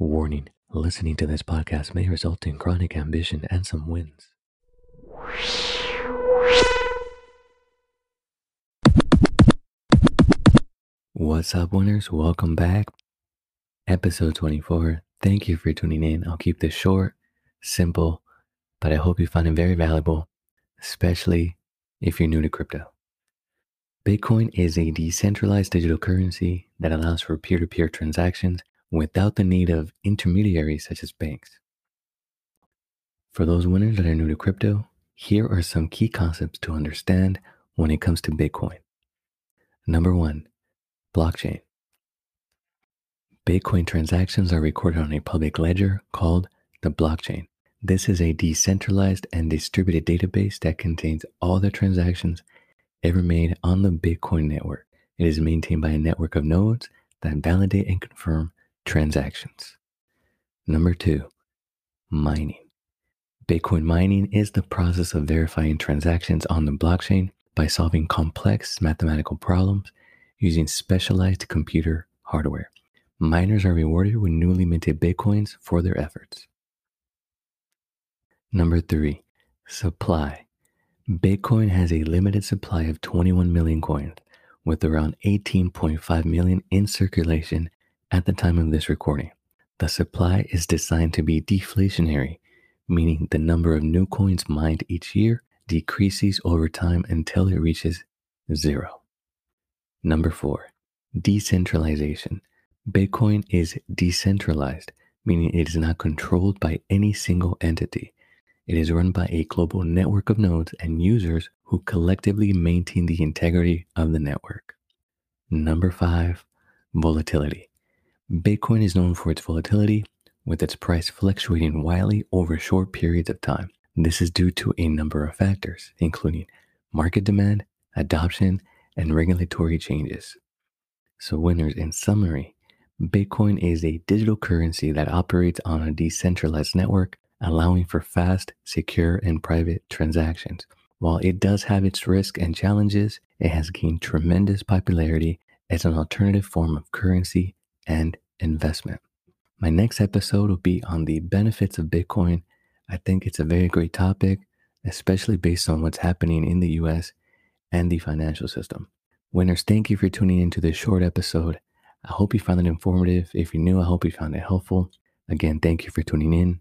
Warning listening to this podcast may result in chronic ambition and some wins. What's up, winners? Welcome back. Episode 24. Thank you for tuning in. I'll keep this short, simple, but I hope you find it very valuable, especially if you're new to crypto. Bitcoin is a decentralized digital currency that allows for peer to peer transactions without the need of intermediaries such as banks. For those winners that are new to crypto, here are some key concepts to understand when it comes to Bitcoin. Number one, blockchain. Bitcoin transactions are recorded on a public ledger called the blockchain. This is a decentralized and distributed database that contains all the transactions ever made on the Bitcoin network. It is maintained by a network of nodes that validate and confirm transactions. Number two, mining. Bitcoin mining is the process of verifying transactions on the blockchain by solving complex mathematical problems using specialized computer hardware. Miners are rewarded with newly minted Bitcoins for their efforts. Number three, supply. Bitcoin has a limited supply of 21 million coins, with around 18.5 million in circulation at the time of this recording. The supply is designed to be deflationary, meaning the number of new coins mined each year decreases over time until it reaches zero. Number four, decentralization. Bitcoin is decentralized, meaning it is not controlled by any single entity. It is run by a global network of nodes and users who collectively maintain the integrity of the network. Number five, volatility. Bitcoin is known for its volatility, with its price fluctuating wildly over short periods of time. This is due to a number of factors, including market demand, adoption, and regulatory changes. So, winners, in summary, Bitcoin is a digital currency that operates on a decentralized network, allowing for fast, secure, and private transactions. While it does have its risks and challenges, it has gained tremendous popularity as an alternative form of currency and investment. My next episode will be on the benefits of Bitcoin. I think it's a very great topic, especially based on what's happening in the US and the financial system. Winners, thank you for tuning into this short episode. I hope you found it informative. If you're new, I hope you found it helpful. Again, thank you for tuning in.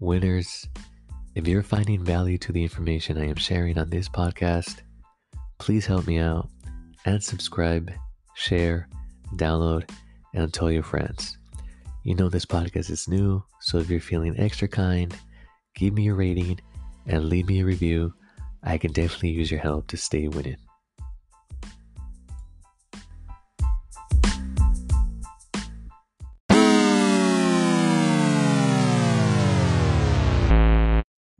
Winners, if you're finding value to the information I am sharing on this podcast, please help me out and subscribe, share, download, and tell your friends. You know this podcast is new, so if you're feeling extra kind, give me a rating and leave me a review. I can definitely use your help to stay winning.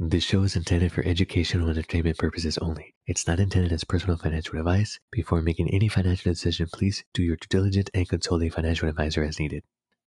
This show is intended for educational and entertainment purposes only. It's not intended as personal financial advice. Before making any financial decision, please do your due diligence and consult a financial advisor as needed.